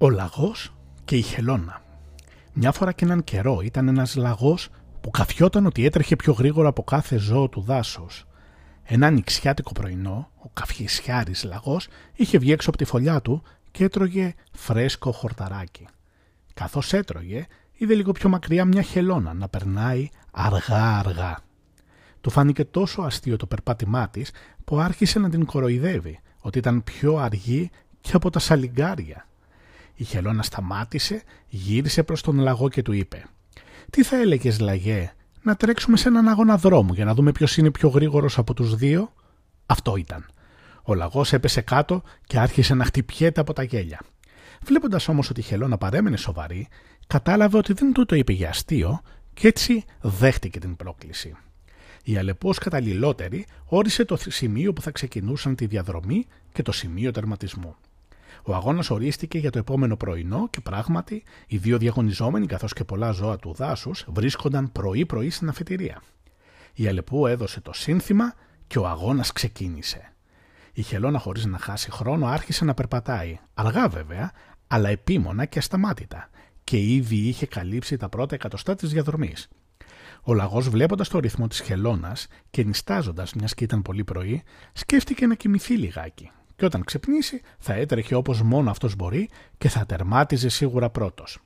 Ο λαγός και η χελώνα. Μια φορά και έναν καιρό ήταν ένας λαγός που καθιόταν ότι έτρεχε πιο γρήγορα από κάθε ζώο του δάσους. Ένα ανοιξιάτικο πρωινό, ο καυχησιάρης λαγός είχε βγει έξω από τη φωλιά του και έτρωγε φρέσκο χορταράκι. Καθώς έτρωγε, είδε λίγο πιο μακριά μια χελώνα να περνάει αργά-αργά. Του φάνηκε τόσο αστείο το περπάτημά της που άρχισε να την κοροϊδεύει ότι ήταν πιο αργή και από τα σαλιγκάρια. Η χελώνα σταμάτησε, γύρισε προς τον λαγό και του είπε «Τι θα έλεγες λαγέ, να τρέξουμε σε έναν αγώνα δρόμου για να δούμε ποιος είναι πιο γρήγορος από τους δύο» Αυτό ήταν. Ο λαγός έπεσε κάτω και άρχισε να χτυπιέται από τα γέλια. Βλέποντας όμως ότι η χελώνα παρέμενε σοβαρή, κατάλαβε ότι δεν του το είπε για αστείο και έτσι δέχτηκε την πρόκληση. Η Αλεπός καταλληλότερη όρισε το σημείο που θα ξεκινούσαν τη διαδρομή και το σημείο τερματισμού. Ο αγώνας ορίστηκε για το επόμενο πρωινό και πράγματι οι δύο διαγωνιζόμενοι καθώς και πολλά ζώα του δάσους βρίσκονταν πρωί-πρωί στην αφετηρία. Η Αλεπού έδωσε το σύνθημα και ο αγώνας ξεκίνησε. Η Χελώνα χωρίς να χάσει χρόνο άρχισε να περπατάει, αργά βέβαια, αλλά επίμονα και ασταμάτητα, και ήδη είχε καλύψει τα πρώτα εκατοστά της διαδρομής. Ο λαγός, βλέποντας το ρυθμό της Χελώνας και νιστάζοντας, μιας και ήταν πολύ πρωί, σκέφτηκε να κοιμηθεί λιγάκι και όταν ξυπνήσει θα έτρεχε όπως μόνο αυτός μπορεί και θα τερμάτιζε σίγουρα πρώτος.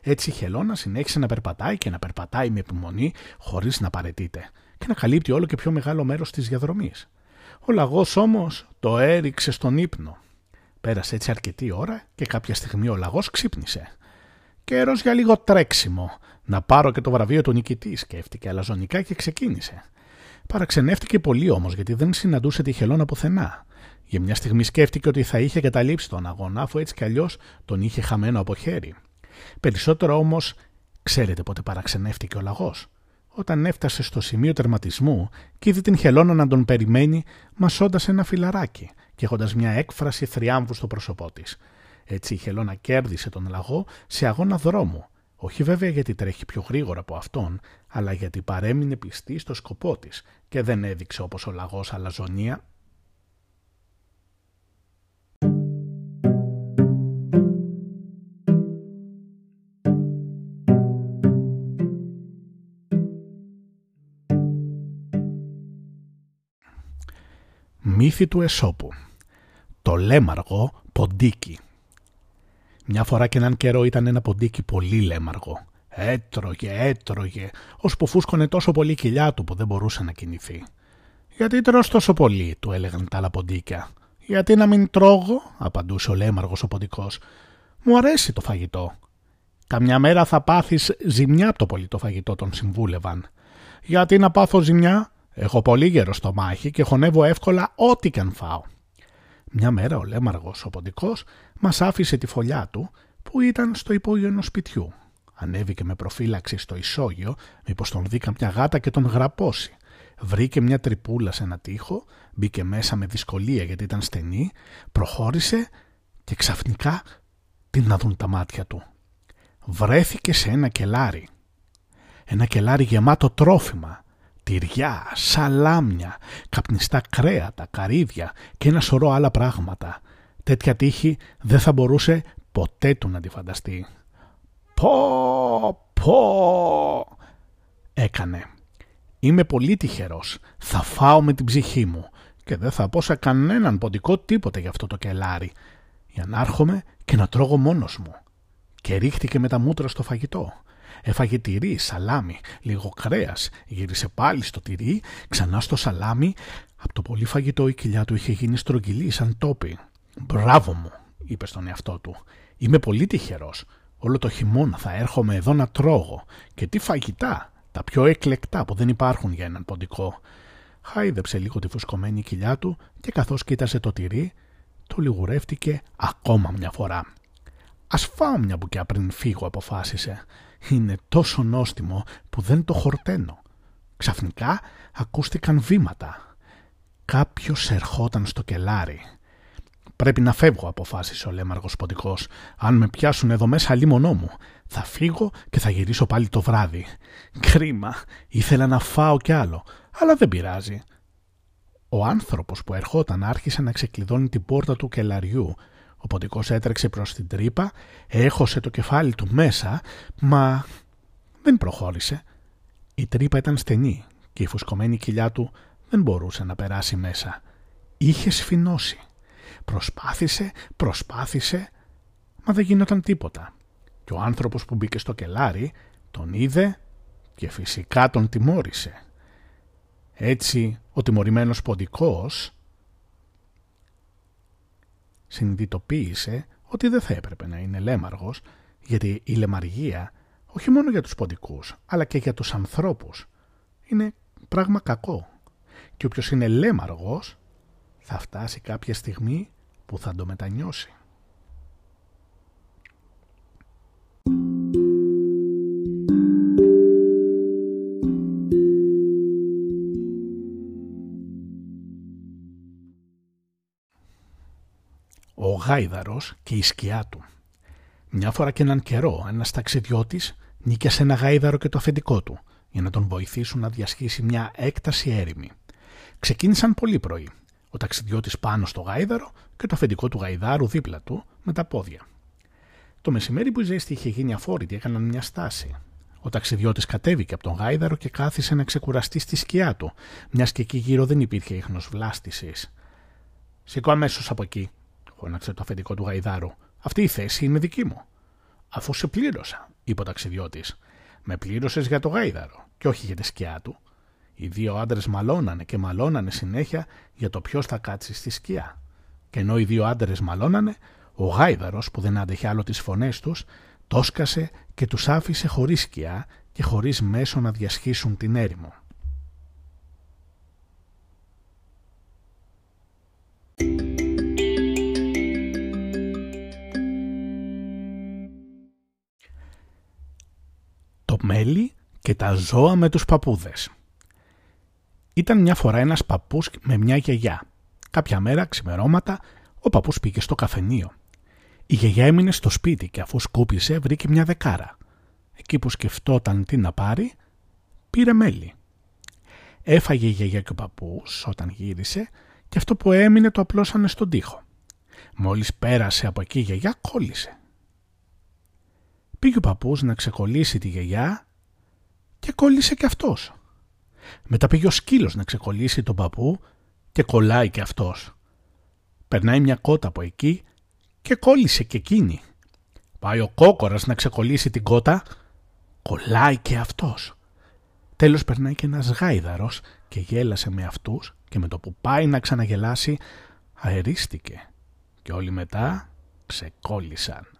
Έτσι η Χελώνα συνέχισε να περπατάει και να περπατάει με επιμονή χωρίς να παρετείται και να καλύπτει όλο και πιο μεγάλο μέρος της διαδρομής. Ο λαγός όμως το έριξε στον ύπνο. Πέρασε έτσι αρκετή ώρα και κάποια στιγμή ο λαγός ξύπνησε. Καιρός για λίγο τρέξιμο. Να πάρω και το βραβείο του νικητή, σκέφτηκε αλαζονικά και ξεκίνησε. Παραξενεύτηκε πολύ όμως γιατί δεν συναντούσε τη Χελώνα πουθενά. Για μια στιγμή σκέφτηκε ότι θα είχε καταλήψει τον αγώνα, αφού έτσι κι αλλιώς τον είχε χαμένο από χέρι. Περισσότερο όμως, ξέρετε πότε παραξενεύτηκε ο λαγός. Όταν έφτασε στο σημείο τερματισμού και είδε την χελώνα να τον περιμένει, μασώντας ένα φιλαράκι και έχοντας μια έκφραση θριάμβου στο πρόσωπό της. Έτσι η χελώνα κέρδισε τον λαγό σε αγώνα δρόμου. Όχι βέβαια γιατί τρέχει πιο γρήγορα από αυτόν, αλλά γιατί παρέμεινε πιστή στο σκοπό της και δεν έδειξε όπως ο λαγός αλαζονία Μύθι του Εσώπου Το λέμαργο ποντίκι Μια φορά και έναν καιρό ήταν ένα ποντίκι πολύ λέμαργο. Έτρωγε, έτρωγε, ώσπου φούσκωνε τόσο πολύ κοιλιά του που δεν μπορούσε να κινηθεί. «Γιατί τρως τόσο πολύ» του έλεγαν τα άλλα ποντίκια. «Γιατί να μην τρώγω» απαντούσε ο λέμαργος ο ποντικός. «Μου αρέσει το φαγητό». «Καμιά μέρα θα πάθεις ζημιά από το πολύ το φαγητό» τον συμβούλευαν. «Γιατί να πάθω ζημιά» Έχω πολύ γερό στο μάχη και χωνεύω εύκολα ό,τι και αν φάω. Μια μέρα ο λέμαργος ο ποντικός μας άφησε τη φωλιά του που ήταν στο υπόγειο ενός σπιτιού. Ανέβηκε με προφύλαξη στο ισόγειο μήπως τον δει μια γάτα και τον γραπώσει. Βρήκε μια τρυπούλα σε ένα τοίχο, μπήκε μέσα με δυσκολία γιατί ήταν στενή, προχώρησε και ξαφνικά τι να δουν τα μάτια του. Βρέθηκε σε ένα κελάρι. Ένα κελάρι γεμάτο τρόφιμα τυριά, σαλάμια, καπνιστά κρέατα, καρύδια και ένα σωρό άλλα πράγματα. Τέτοια τύχη δεν θα μπορούσε ποτέ του να τη φανταστεί. «Πω, πω» έκανε. «Είμαι πολύ τυχερός. Θα φάω με την ψυχή μου και δεν θα πω σε κανέναν ποντικό τίποτε για αυτό το κελάρι για να έρχομαι και να τρώγω μόνος μου». Και ρίχτηκε με τα μούτρα στο φαγητό. Έφαγε τυρί, σαλάμι, λίγο κρέας, γύρισε πάλι στο τυρί, ξανά στο σαλάμι. Από το πολύ φαγητό η κοιλιά του είχε γίνει στρογγυλή σαν τόπι. Μπράβο μου, είπε στον εαυτό του. Είμαι πολύ τυχερός. Όλο το χειμώνα θα έρχομαι εδώ να τρώγω. Και τι φαγητά, τα πιο εκλεκτά που δεν υπάρχουν για έναν ποντικό. Χάιδεψε λίγο τη φουσκωμένη κοιλιά του και καθώς κοίτασε το τυρί, το λιγουρεύτηκε ακόμα μια φορά. «Ας φάω μια μπουκιά πριν φύγω», αποφάσισε είναι τόσο νόστιμο που δεν το χορταίνω. Ξαφνικά ακούστηκαν βήματα. Κάποιος ερχόταν στο κελάρι. «Πρέπει να φεύγω», αποφάσισε ο λέμαργος ποντικός. «Αν με πιάσουν εδώ μέσα λίμωνό μου, θα φύγω και θα γυρίσω πάλι το βράδυ. Κρίμα, ήθελα να φάω κι άλλο, αλλά δεν πειράζει». Ο άνθρωπος που ερχόταν άρχισε να ξεκλειδώνει την πόρτα του κελαριού, Ο ποντικός έτρεξε προς την τρύπα, έχωσε το κεφάλι του μέσα, μα δεν προχώρησε. Η τρύπα ήταν στενή και η φουσκωμένη κοιλιά του δεν μπορούσε να περάσει μέσα. Είχε σφινώσει. Προσπάθησε, προσπάθησε, μα δεν γινόταν τίποτα. Και ο άνθρωπος που μπήκε στο κελάρι τον είδε και φυσικά τον τιμώρησε. Έτσι ο τιμωρημένος ποντικός συνειδητοποίησε ότι δεν θα έπρεπε να είναι λέμαργος γιατί η λεμαργία όχι μόνο για τους ποντικούς αλλά και για τους ανθρώπους είναι πράγμα κακό και όποιος είναι λέμαργος θα φτάσει κάποια στιγμή που θα το μετανιώσει. Γάιδαρος και η σκιά του. Μια φορά και έναν καιρό ένας ταξιδιώτης νίκιασε ένα γάιδαρο και το αφεντικό του για να τον βοηθήσουν να διασχίσει μια έκταση έρημη. Ξεκίνησαν πολύ πρωί. Ο ταξιδιώτης πάνω στο γάιδαρο και το αφεντικό του γαϊδάρου δίπλα του με τα πόδια. Το μεσημέρι που η ζέστη είχε γίνει αφόρητη έκαναν μια στάση. Ο ταξιδιώτης κατέβηκε από τον γάιδαρο και κάθισε να ξεκουραστεί στη σκιά του, μιας και εκεί γύρω δεν υπήρχε ίχνος βλάστησης. Σηκώ αμέσως από εκεί, φώναξε το αφεντικό του γαϊδάρου. Αυτή η θέση είναι δική μου. Αφού σε πλήρωσα, είπε ο ταξιδιώτης. Με πλήρωσες για το γάιδαρο και όχι για τη σκιά του. Οι δύο άντρες μαλώνανε και μαλώνανε συνέχεια για το ποιος θα κάτσει στη σκιά. Και ενώ οι δύο άντρες μαλώνανε, ο γάιδαρο που δεν άντεχε άλλο τις φωνές τους, τόσκασε και τους άφησε χωρίς σκιά και χωρίς μέσο να διασχίσουν την έρημο. Μέλι και τα ζώα με τους παππούδες. Ήταν μια φορά ένας παππούς με μια γιαγιά. Κάποια μέρα, ξημερώματα, ο παππούς πήγε στο καφενείο. Η γιαγιά έμεινε στο σπίτι και αφού σκούπισε βρήκε μια δεκάρα. Εκεί που σκεφτόταν τι να πάρει, πήρε μέλι. Έφαγε η γιαγιά και ο παππούς όταν γύρισε και αυτό που έμεινε το απλώσανε στον τοίχο. Μόλις πέρασε από εκεί η γιαγιά κόλλησε. Πήγε ο παππούς να ξεκολλήσει τη γιαγιά και κόλλησε και αυτός. Μετά πήγε ο σκύλος να ξεκολλήσει τον παππού και κολλάει και αυτός. Περνάει μια κότα από εκεί και κόλλησε και εκείνη. Πάει ο κόκορας να ξεκολλήσει την κότα, κολλάει και αυτός. Τέλος περνάει και ένας γάιδαρος και γέλασε με αυτούς και με το που πάει να ξαναγελάσει αερίστηκε και όλοι μετά ξεκόλλησαν.